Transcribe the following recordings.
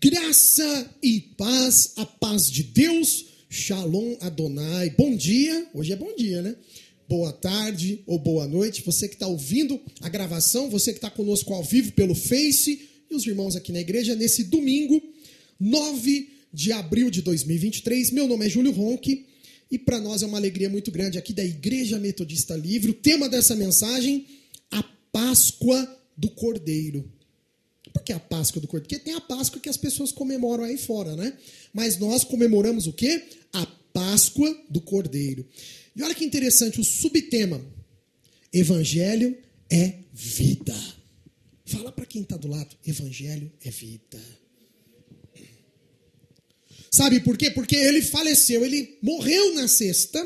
Graça e paz, a paz de Deus, Shalom Adonai. Bom dia, hoje é bom dia, né? Boa tarde ou boa noite, você que está ouvindo a gravação, você que está conosco ao vivo pelo Face e os irmãos aqui na igreja nesse domingo, 9 de abril de 2023. Meu nome é Júlio Ronque e para nós é uma alegria muito grande aqui da Igreja Metodista Livre. O tema dessa mensagem, a Páscoa do Cordeiro. Por que a Páscoa do Cordeiro? Porque tem a Páscoa que as pessoas comemoram aí fora, né? Mas nós comemoramos o quê? A Páscoa do Cordeiro. E olha que interessante, o subtema: Evangelho é vida. Fala para quem está do lado: Evangelho é vida. Sabe por quê? Porque ele faleceu, ele morreu na sexta,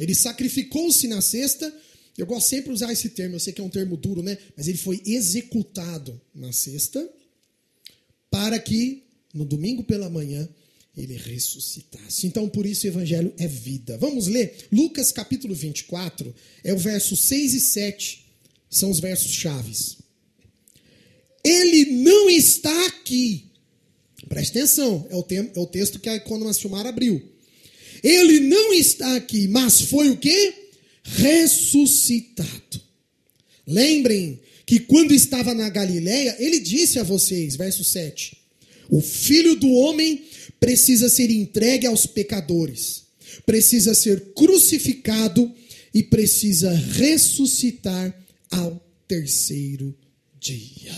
ele sacrificou-se na sexta eu gosto sempre de usar esse termo, eu sei que é um termo duro, né? Mas ele foi executado na sexta para que no domingo pela manhã ele ressuscitasse. Então, por isso o evangelho é vida. Vamos ler Lucas capítulo 24, é o verso 6 e 7, são os versos chaves. Ele não está aqui. Preste atenção, é o, é o texto que a Economia Filmar abriu. Ele não está aqui, mas foi o quê? Ressuscitado. Lembrem que quando estava na Galiléia, ele disse a vocês, verso 7: O filho do homem precisa ser entregue aos pecadores, precisa ser crucificado e precisa ressuscitar ao terceiro dia.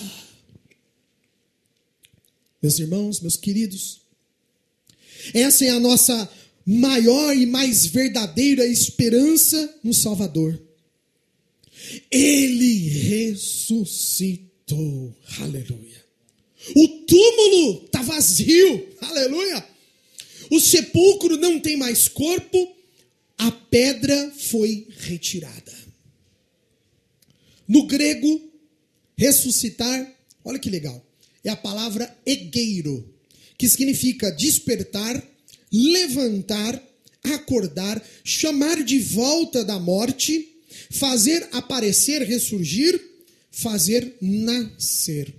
Meus irmãos, meus queridos, essa é a nossa maior e mais verdadeira esperança no Salvador. Ele ressuscitou. Aleluia. O túmulo está vazio. Aleluia. O sepulcro não tem mais corpo. A pedra foi retirada. No grego, ressuscitar, olha que legal, é a palavra egueiro, que significa despertar, levantar, acordar, chamar de volta da morte, fazer aparecer, ressurgir, fazer nascer.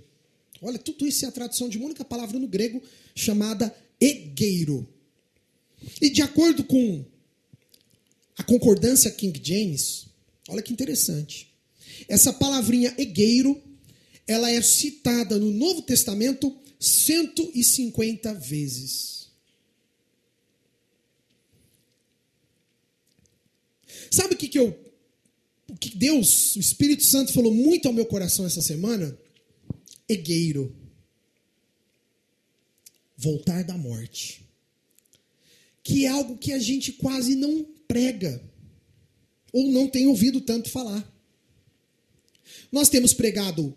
Olha, tudo isso é a tradução de uma única palavra no grego chamada egueiro. E de acordo com a concordância King James, olha que interessante. Essa palavrinha egueiro, ela é citada no Novo Testamento 150 vezes. Sabe o que, que eu. O que Deus, o Espírito Santo, falou muito ao meu coração essa semana? Egueiro. Voltar da morte. Que é algo que a gente quase não prega. Ou não tem ouvido tanto falar. Nós temos pregado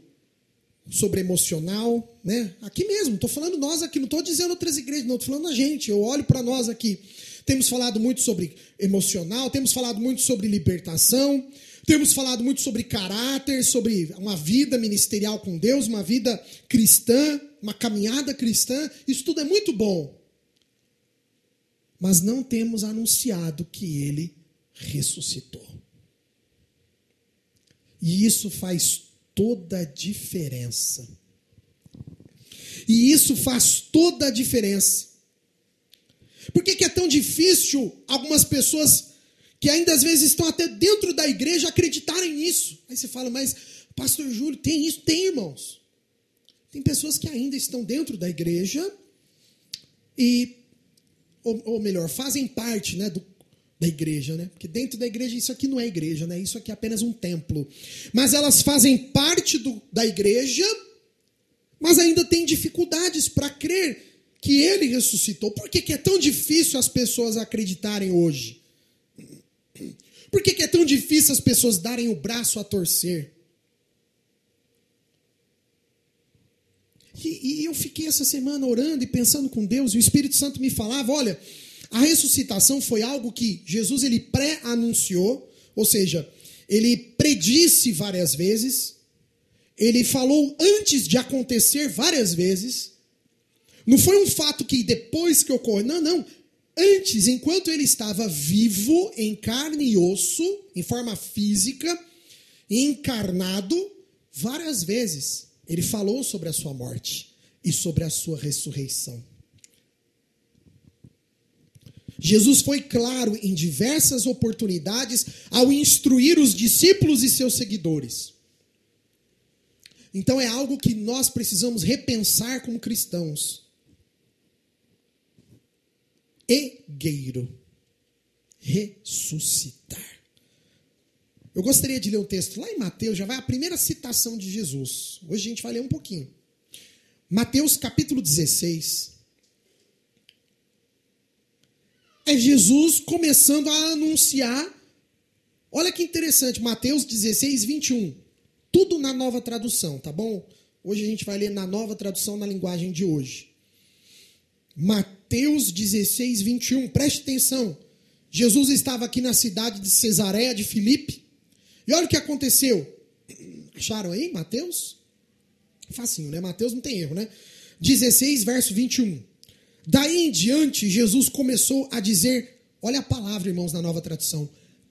sobre emocional, né? Aqui mesmo, estou falando nós aqui, não estou dizendo outras igrejas, não, estou falando a gente. Eu olho para nós aqui. Temos falado muito sobre emocional, temos falado muito sobre libertação, temos falado muito sobre caráter, sobre uma vida ministerial com Deus, uma vida cristã, uma caminhada cristã. Isso tudo é muito bom. Mas não temos anunciado que ele ressuscitou. E isso faz toda a diferença. E isso faz toda a diferença. Por que, que é tão difícil algumas pessoas que ainda às vezes estão até dentro da igreja acreditarem nisso? Aí você fala, mas Pastor Júlio, tem isso? Tem, irmãos. Tem pessoas que ainda estão dentro da igreja e, ou, ou melhor, fazem parte né, do, da igreja, né? Porque dentro da igreja isso aqui não é igreja, né? Isso aqui é apenas um templo. Mas elas fazem parte do, da igreja, mas ainda têm dificuldades para crer que ele ressuscitou. Por que, que é tão difícil as pessoas acreditarem hoje? Por que, que é tão difícil as pessoas darem o braço a torcer? E, e, eu fiquei essa semana orando e pensando com Deus, e o Espírito Santo me falava: olha, a ressuscitação foi algo que Jesus ele pré-anunciou, ou seja, ele predisse várias vezes, ele falou antes de acontecer várias vezes, não foi um fato que depois que ocorreu. Não, não. Antes, enquanto ele estava vivo, em carne e osso, em forma física, encarnado, várias vezes ele falou sobre a sua morte. e sobre a sua ressurreição. Jesus foi claro em diversas oportunidades ao instruir os discípulos e seus seguidores. Então é algo que nós precisamos repensar como cristãos. Egueiro. Ressuscitar. Eu gostaria de ler um texto lá em Mateus, já vai a primeira citação de Jesus. Hoje a gente vai ler um pouquinho. Mateus capítulo 16. É Jesus começando a anunciar. Olha que interessante, Mateus 16, 21. Tudo na nova tradução, tá bom? Hoje a gente vai ler na nova tradução na linguagem de hoje. Mateus 16, 21. Preste atenção. Jesus estava aqui na cidade de Cesareia de Filipe. E olha o que aconteceu. Acharam aí, Mateus? Facinho, né? Mateus não tem erro, né? 16, verso 21. Daí em diante, Jesus começou a dizer, olha a palavra, irmãos, na nova tradução,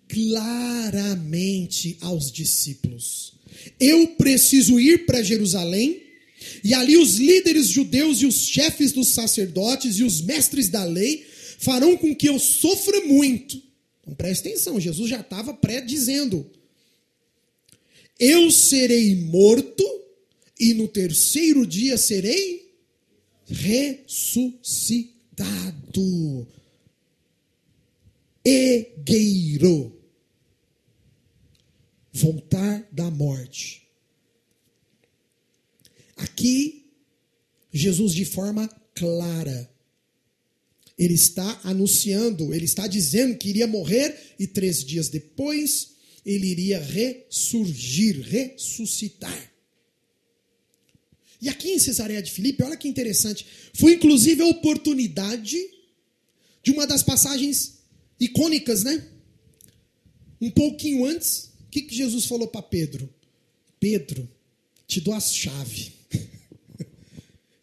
claramente aos discípulos: Eu preciso ir para Jerusalém, e ali os líderes judeus e os chefes dos sacerdotes e os mestres da lei farão com que eu sofra muito. Então preste atenção, Jesus já estava pré-dizendo: Eu serei morto, e no terceiro dia serei ressuscitado. Egueiro. Voltar da morte. Aqui, Jesus, de forma clara, ele está anunciando, ele está dizendo que iria morrer e três dias depois ele iria ressurgir, ressuscitar. E aqui em Cesareia de Filipe, olha que interessante, foi inclusive a oportunidade de uma das passagens icônicas, né? Um pouquinho antes, o que, que Jesus falou para Pedro? Pedro, te dou as chaves.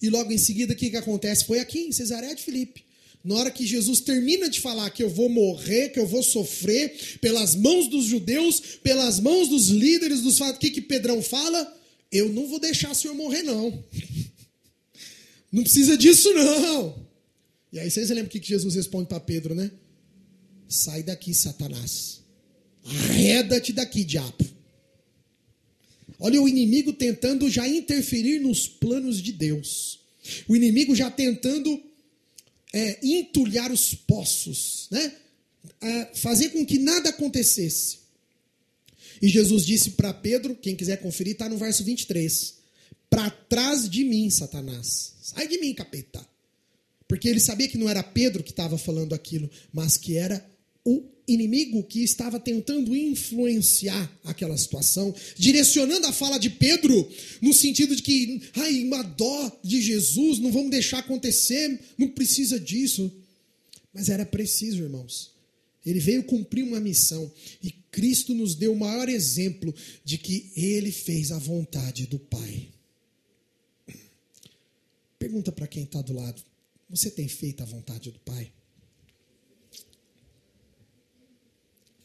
E logo em seguida, o que, que acontece? Foi aqui em Cesareia de Filipe. Na hora que Jesus termina de falar que eu vou morrer, que eu vou sofrer pelas mãos dos judeus, pelas mãos dos líderes dos fatos, o que, que Pedrão fala? Eu não vou deixar o senhor morrer, não. Não precisa disso, não. E aí vocês lembram o que Jesus responde para Pedro, né? Sai daqui, Satanás. Arreda-te daqui, diabo. Olha o inimigo tentando já interferir nos planos de Deus. O inimigo já tentando é, entulhar os poços, né? É, fazer com que nada acontecesse. E Jesus disse para Pedro, quem quiser conferir, está no verso 23. Para trás de mim, Satanás. Sai de mim, capeta. Porque ele sabia que não era Pedro que estava falando aquilo, mas que era o inimigo que estava tentando influenciar aquela situação, direcionando a fala de Pedro no sentido de que, ai, uma dó de Jesus, não vamos deixar acontecer, não precisa disso. Mas era preciso, irmãos. Ele veio cumprir uma missão e Cristo nos deu o maior exemplo de que ele fez a vontade do Pai. Pergunta para quem está do lado: você tem feito a vontade do Pai?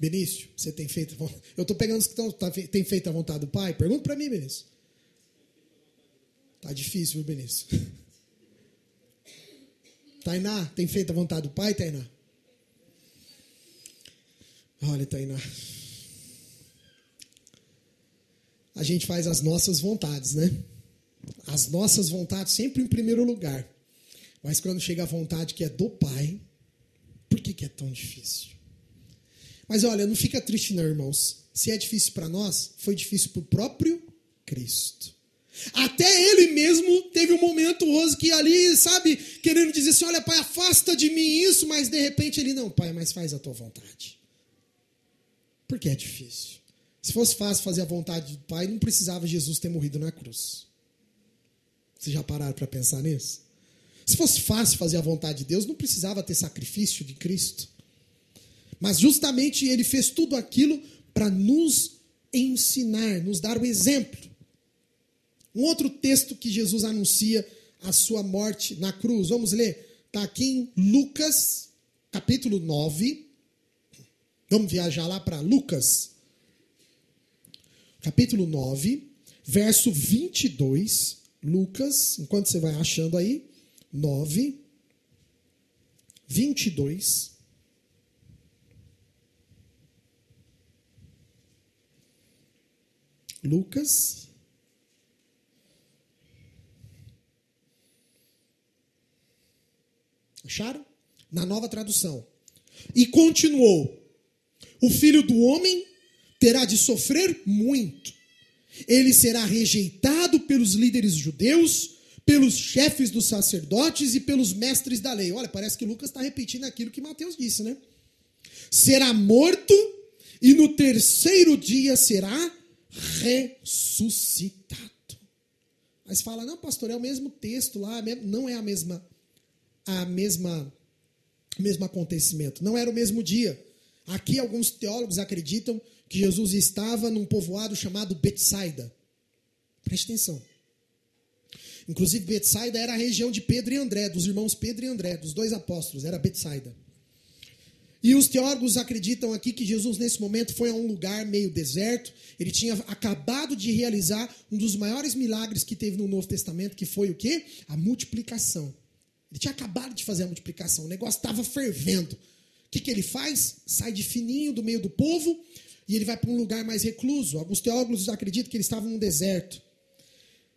Benício, você tem feito. Eu estou pegando os que estão, tá, tem feito a vontade do Pai? Pergunta para mim, Benício. Tá difícil, viu, Benício? Tainá, tem feito a vontade do Pai, Tainá? Olha, Tainá. A gente faz as nossas vontades, né? As nossas vontades sempre em primeiro lugar. Mas quando chega a vontade que é do Pai, por que, que é tão difícil? Mas olha, não fica triste, não, irmãos. Se é difícil para nós, foi difícil para o próprio Cristo. Até ele mesmo teve um momento oso que ali, sabe, querendo dizer assim: olha, pai, afasta de mim isso, mas de repente ele, não, pai, mas faz a tua vontade. Porque é difícil. Se fosse fácil fazer a vontade do Pai, não precisava Jesus ter morrido na cruz. Vocês já pararam para pensar nisso? Se fosse fácil fazer a vontade de Deus, não precisava ter sacrifício de Cristo. Mas justamente ele fez tudo aquilo para nos ensinar, nos dar o exemplo. Um outro texto que Jesus anuncia a sua morte na cruz. Vamos ler. Está aqui em Lucas, capítulo 9, Vamos viajar lá para Lucas, capítulo 9, verso 22. Lucas, enquanto você vai achando aí, 9, 22. Lucas. Acharam? Na nova tradução. E continuou: O filho do homem terá de sofrer muito. Ele será rejeitado pelos líderes judeus, pelos chefes dos sacerdotes e pelos mestres da lei. Olha, parece que Lucas está repetindo aquilo que Mateus disse, né? Será morto e no terceiro dia será ressuscitado. Mas fala, não, pastor, é o mesmo texto lá, não é a mesma, a mesma, mesmo acontecimento, não era o mesmo dia. Aqui alguns teólogos acreditam que Jesus estava num povoado chamado Betsaida. Preste atenção. Inclusive, Betsaida era a região de Pedro e André, dos irmãos Pedro e André, dos dois apóstolos, era Betsaida. E os teólogos acreditam aqui que Jesus, nesse momento, foi a um lugar meio deserto. Ele tinha acabado de realizar um dos maiores milagres que teve no Novo Testamento, que foi o quê? A multiplicação. Ele tinha acabado de fazer a multiplicação, o negócio estava fervendo. O que, que ele faz? Sai de fininho do meio do povo e ele vai para um lugar mais recluso. Alguns teólogos acreditam que ele estava num deserto.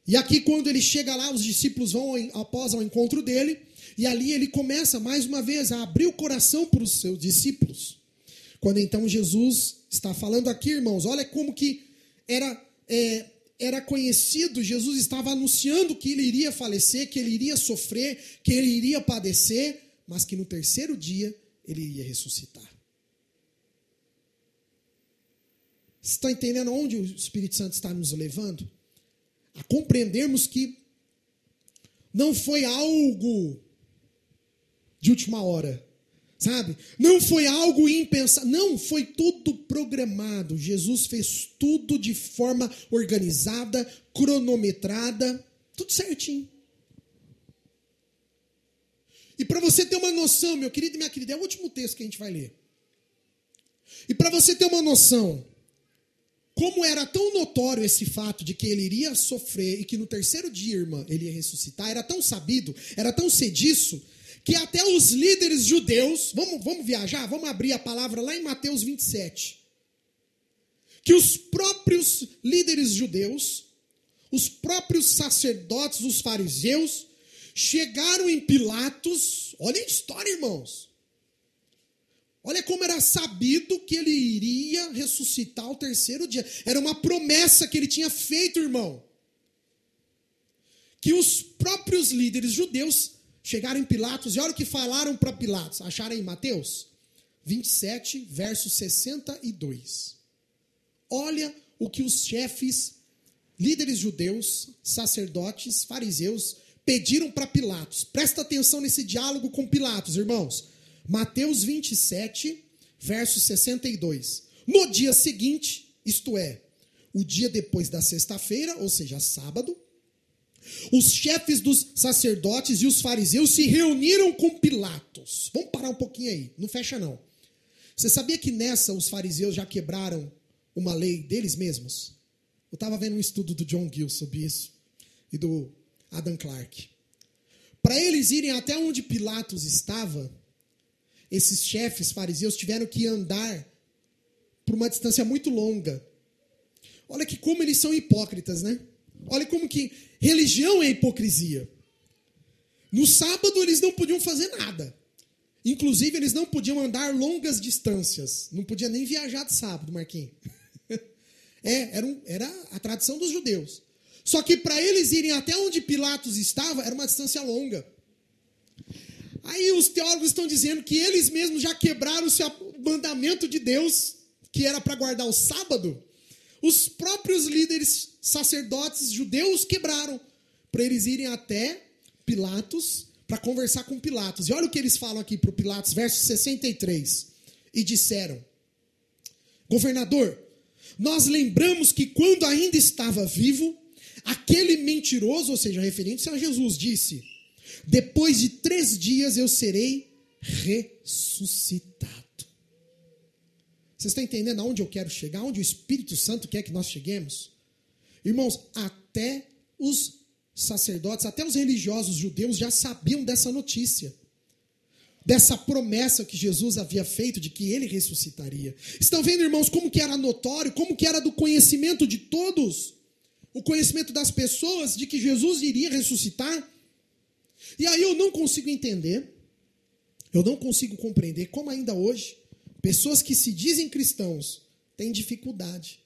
E aqui, quando ele chega lá, os discípulos vão após ao encontro dele e ali ele começa mais uma vez a abrir o coração para os seus discípulos. Quando então Jesus está falando aqui, irmãos, olha como que era, é, era conhecido, Jesus estava anunciando que ele iria falecer, que ele iria sofrer, que ele iria padecer, mas que no terceiro dia ele iria ressuscitar. Você está entendendo onde o Espírito Santo está nos levando? A compreendermos que não foi algo de última hora. Sabe? Não foi algo impensável. Não, foi tudo programado. Jesus fez tudo de forma organizada, cronometrada, tudo certinho. E para você ter uma noção, meu querido e minha querida, é o último texto que a gente vai ler. E para você ter uma noção, como era tão notório esse fato de que ele iria sofrer e que no terceiro dia, irmã, ele ia ressuscitar, era tão sabido, era tão sediço, que até os líderes judeus, vamos, vamos viajar, vamos abrir a palavra lá em Mateus 27. Que os próprios líderes judeus, os próprios sacerdotes, os fariseus, chegaram em Pilatos, olha a história, irmãos. Olha como era sabido que ele iria ressuscitar ao terceiro dia. Era uma promessa que ele tinha feito, irmão. Que os próprios líderes judeus chegaram em Pilatos e olha o que falaram para Pilatos. Acharam em Mateus 27, verso 62. Olha o que os chefes, líderes judeus, sacerdotes, fariseus pediram para Pilatos. Presta atenção nesse diálogo com Pilatos, irmãos. Mateus 27, verso 62. No dia seguinte, isto é, o dia depois da sexta-feira, ou seja, sábado, os chefes dos sacerdotes e os fariseus se reuniram com Pilatos. Vamos parar um pouquinho aí, não fecha não. Você sabia que nessa os fariseus já quebraram uma lei deles mesmos? Eu estava vendo um estudo do John Gill sobre isso e do Adam Clark. Para eles irem até onde Pilatos estava, esses chefes fariseus tiveram que andar por uma distância muito longa. Olha que como eles são hipócritas, né? Olha como que religião é hipocrisia. No sábado eles não podiam fazer nada. Inclusive eles não podiam andar longas distâncias. Não podia nem viajar de sábado, Marquinhos. É, era, um, era a tradição dos judeus. Só que para eles irem até onde Pilatos estava, era uma distância longa. Aí os teólogos estão dizendo que eles mesmos já quebraram o mandamento de Deus, que era para guardar o sábado. Os próprios líderes sacerdotes judeus quebraram para eles irem até Pilatos para conversar com Pilatos. E olha o que eles falam aqui para Pilatos, verso 63. E disseram: Governador, nós lembramos que quando ainda estava vivo, aquele mentiroso, ou seja, referente a Jesus, disse: Depois de três dias eu serei ressuscitado. Você está entendendo aonde eu quero chegar? Onde o Espírito Santo quer que nós cheguemos? Irmãos, até os sacerdotes, até os religiosos judeus já sabiam dessa notícia. Dessa promessa que Jesus havia feito de que ele ressuscitaria. Estão vendo, irmãos, como que era notório, como que era do conhecimento de todos, o conhecimento das pessoas de que Jesus iria ressuscitar? E aí eu não consigo entender, eu não consigo compreender como ainda hoje pessoas que se dizem cristãos têm dificuldade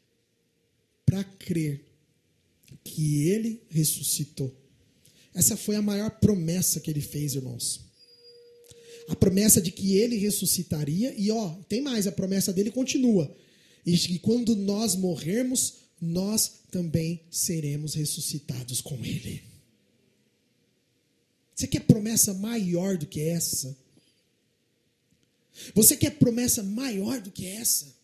para crer que ele ressuscitou. Essa foi a maior promessa que ele fez, irmãos. A promessa de que ele ressuscitaria, e ó, tem mais, a promessa dele continua. E que quando nós morrermos, nós também seremos ressuscitados com ele. Você quer promessa maior do que essa? Você quer promessa maior do que essa?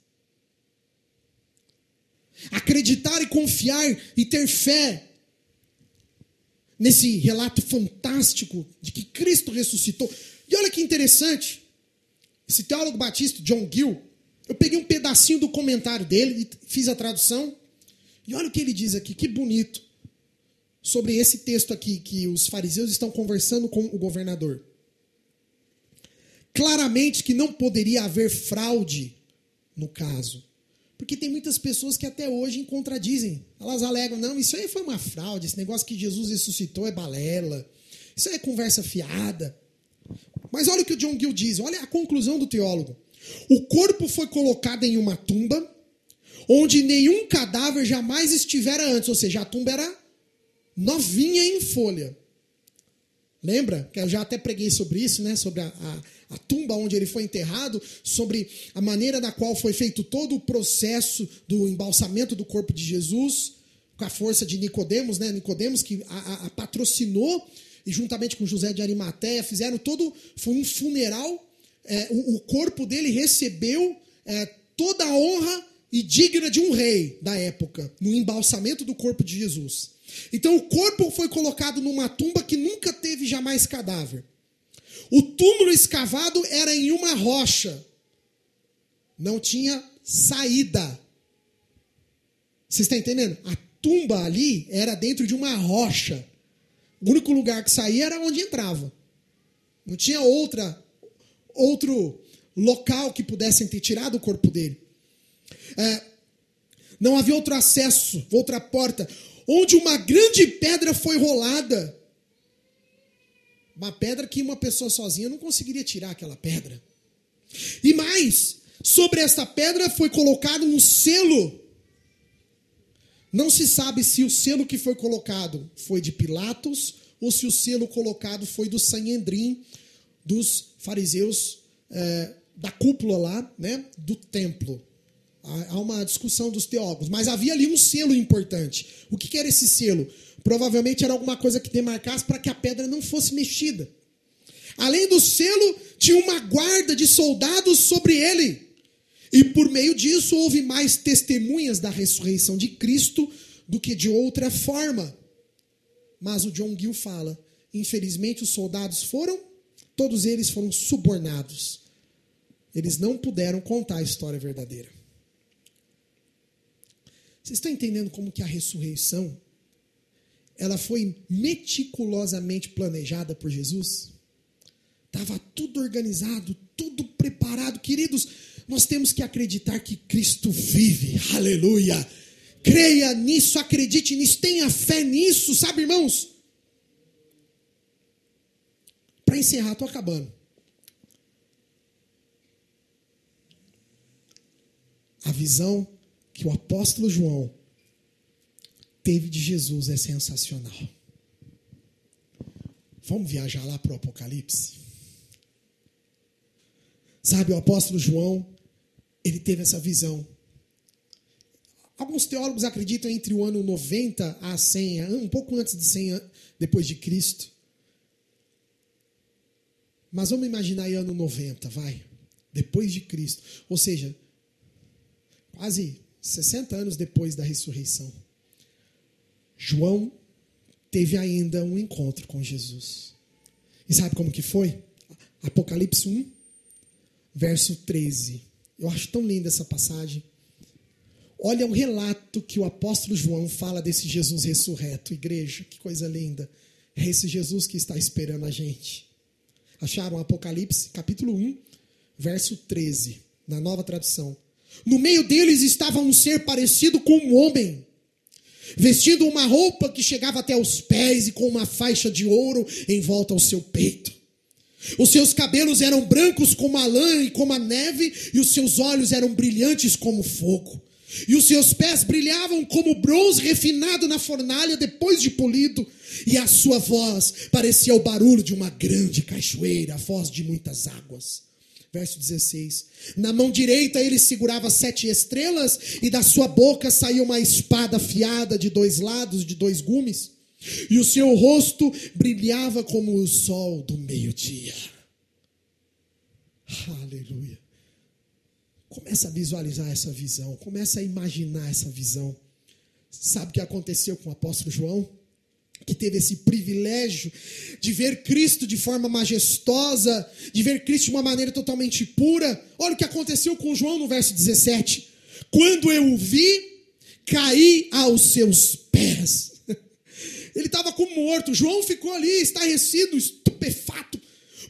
Acreditar e confiar e ter fé nesse relato fantástico de que Cristo ressuscitou. E olha que interessante, esse teólogo batista, John Gill, eu peguei um pedacinho do comentário dele e fiz a tradução. E olha o que ele diz aqui, que bonito, sobre esse texto aqui que os fariseus estão conversando com o governador. Claramente que não poderia haver fraude no caso. Porque tem muitas pessoas que até hoje contradizem. Elas alegam, não, isso aí foi uma fraude, esse negócio que Jesus ressuscitou é balela. Isso aí é conversa fiada. Mas olha o que o John Gill diz, olha a conclusão do teólogo. O corpo foi colocado em uma tumba onde nenhum cadáver jamais estivera antes, ou seja, a tumba era novinha em folha. Lembra? Que eu já até preguei sobre isso, né? Sobre a, a, a, tumba onde ele foi enterrado, sobre a maneira na qual foi feito todo o processo do embalsamento do corpo de Jesus, com a força de Nicodemos, né? Nicodemos que a, a patrocinou e juntamente com José de Arimateia fizeram todo, foi um funeral. É, o, o, corpo dele recebeu é, toda a honra e digna de um rei da época, no embalsamento do corpo de Jesus. Então o corpo foi colocado numa tumba que nunca teve jamais cadáver. O túmulo escavado era em uma rocha. Não tinha saída. Você está entendendo? A tumba ali era dentro de uma rocha. O único lugar que saía era onde entrava. Não tinha outra outro local que pudessem ter tirado o corpo dele. É, não havia outro acesso, outra porta onde uma grande pedra foi rolada. Uma pedra que uma pessoa sozinha não conseguiria tirar aquela pedra. E mais, sobre esta pedra foi colocado um selo. Não se sabe se o selo que foi colocado foi de Pilatos ou se o selo colocado foi do Sanhedrin, dos fariseus é, da cúpula lá, né, do templo. Há uma discussão dos teólogos, mas havia ali um selo importante. O que era esse selo? Provavelmente era alguma coisa que demarcasse para que a pedra não fosse mexida. Além do selo, tinha uma guarda de soldados sobre ele. E por meio disso houve mais testemunhas da ressurreição de Cristo do que de outra forma. Mas o John Gill fala: infelizmente os soldados foram, todos eles foram subornados. Eles não puderam contar a história verdadeira. Vocês estão entendendo como que a ressurreição ela foi meticulosamente planejada por Jesus? Estava tudo organizado, tudo preparado. Queridos, nós temos que acreditar que Cristo vive. Aleluia! Creia nisso, acredite nisso, tenha fé nisso, sabe, irmãos? Para encerrar, estou acabando. A visão que o apóstolo João teve de Jesus é sensacional. Vamos viajar lá para o Apocalipse? Sabe, o apóstolo João, ele teve essa visão. Alguns teólogos acreditam entre o ano 90 a 100, um pouco antes de 100 depois de Cristo. Mas vamos imaginar aí ano 90, vai. Depois de Cristo. Ou seja, quase 60 anos depois da ressurreição, João teve ainda um encontro com Jesus. E sabe como que foi? Apocalipse 1, verso 13. Eu acho tão linda essa passagem. Olha o relato que o apóstolo João fala desse Jesus ressurreto, igreja, que coisa linda. É esse Jesus que está esperando a gente. Acharam Apocalipse, capítulo 1, verso 13, na nova tradução. No meio deles estava um ser parecido com um homem, vestindo uma roupa que chegava até os pés e com uma faixa de ouro em volta ao seu peito. Os seus cabelos eram brancos como a lã e como a neve, e os seus olhos eram brilhantes como fogo. E os seus pés brilhavam como bronze refinado na fornalha depois de polido, e a sua voz parecia o barulho de uma grande cachoeira, a voz de muitas águas. Verso 16: Na mão direita ele segurava sete estrelas, e da sua boca saía uma espada afiada de dois lados, de dois gumes, e o seu rosto brilhava como o sol do meio-dia. Aleluia. Começa a visualizar essa visão, começa a imaginar essa visão. Sabe o que aconteceu com o apóstolo João? Que teve esse privilégio de ver Cristo de forma majestosa, de ver Cristo de uma maneira totalmente pura. Olha o que aconteceu com João no verso 17. Quando eu o vi, caí aos seus pés. Ele estava como morto. João ficou ali, estarrecido, estupefato.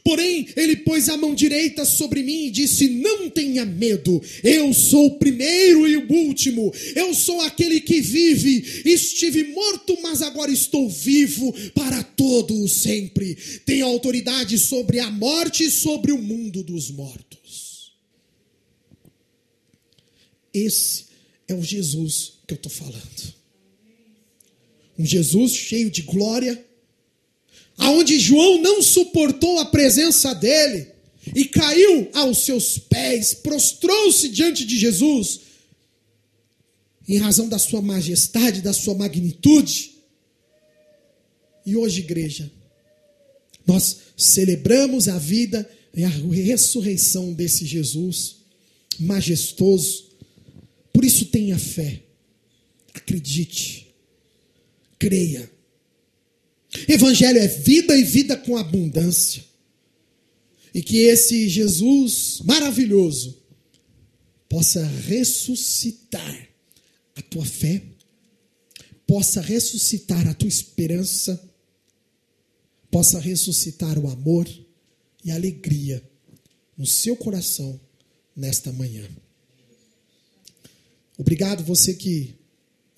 Porém, ele pôs a mão direita sobre mim e disse: Não tenha medo, eu sou o primeiro e o último, eu sou aquele que vive. Estive morto, mas agora estou vivo para todo o sempre. Tenho autoridade sobre a morte e sobre o mundo dos mortos. Esse é o Jesus que eu estou falando. Um Jesus cheio de glória aonde João não suportou a presença dele e caiu aos seus pés, prostrou-se diante de Jesus, em razão da sua majestade, da sua magnitude. E hoje, igreja, nós celebramos a vida e a ressurreição desse Jesus majestoso. Por isso tenha fé, acredite, creia Evangelho é vida e vida com abundância. E que esse Jesus maravilhoso possa ressuscitar a tua fé, possa ressuscitar a tua esperança, possa ressuscitar o amor e a alegria no seu coração nesta manhã. Obrigado você que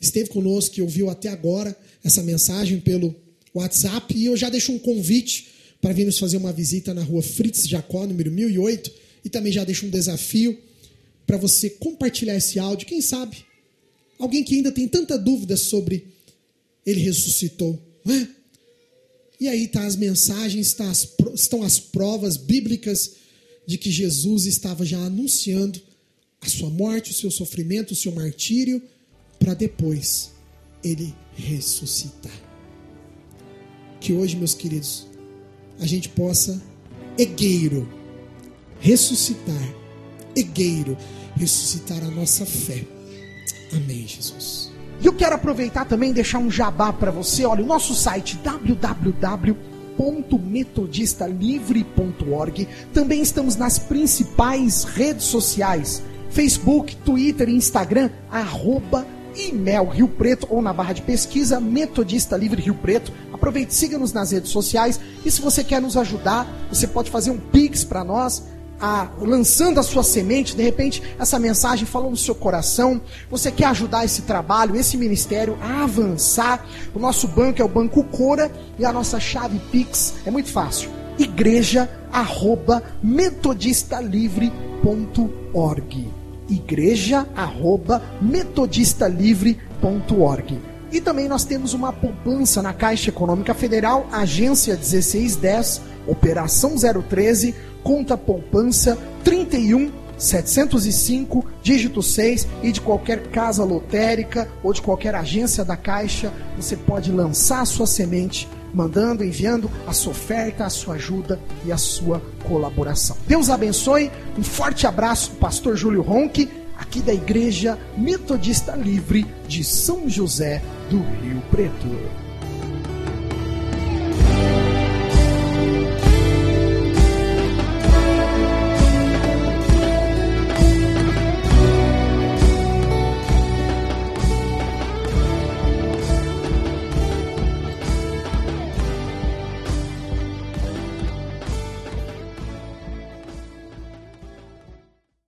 esteve conosco, que ouviu até agora essa mensagem pelo WhatsApp e eu já deixo um convite para vir nos fazer uma visita na rua Fritz Jacó, número 1008, e também já deixo um desafio para você compartilhar esse áudio, quem sabe? Alguém que ainda tem tanta dúvida sobre ele ressuscitou, não é? E aí tá as mensagens, tá as, estão as provas bíblicas de que Jesus estava já anunciando a sua morte, o seu sofrimento, o seu martírio, para depois ele ressuscitar que hoje, meus queridos, a gente possa, egueiro, ressuscitar, egueiro, ressuscitar a nossa fé. Amém, Jesus. E eu quero aproveitar também e deixar um jabá para você. Olha, o nosso site www.metodistalivre.org. Também estamos nas principais redes sociais: Facebook, Twitter e Instagram, arroba e-mail Rio Preto ou na barra de pesquisa Metodista Livre Rio Preto. Aproveite, siga-nos nas redes sociais e se você quer nos ajudar, você pode fazer um pix para nós. A, lançando a sua semente, de repente essa mensagem falou no seu coração, você quer ajudar esse trabalho, esse ministério a avançar. O nosso banco é o Banco Cora e a nossa chave Pix é muito fácil. Igreja arroba metodistalivre.org igreja@metodistalivre.org. E também nós temos uma poupança na Caixa Econômica Federal, agência 1610, operação 013, conta poupança 31 705, dígito 6 e de qualquer casa lotérica ou de qualquer agência da Caixa, você pode lançar a sua semente mandando, enviando a sua oferta, a sua ajuda e a sua colaboração. Deus abençoe. Um forte abraço, Pastor Júlio Ronque, aqui da Igreja Metodista Livre de São José do Rio Preto.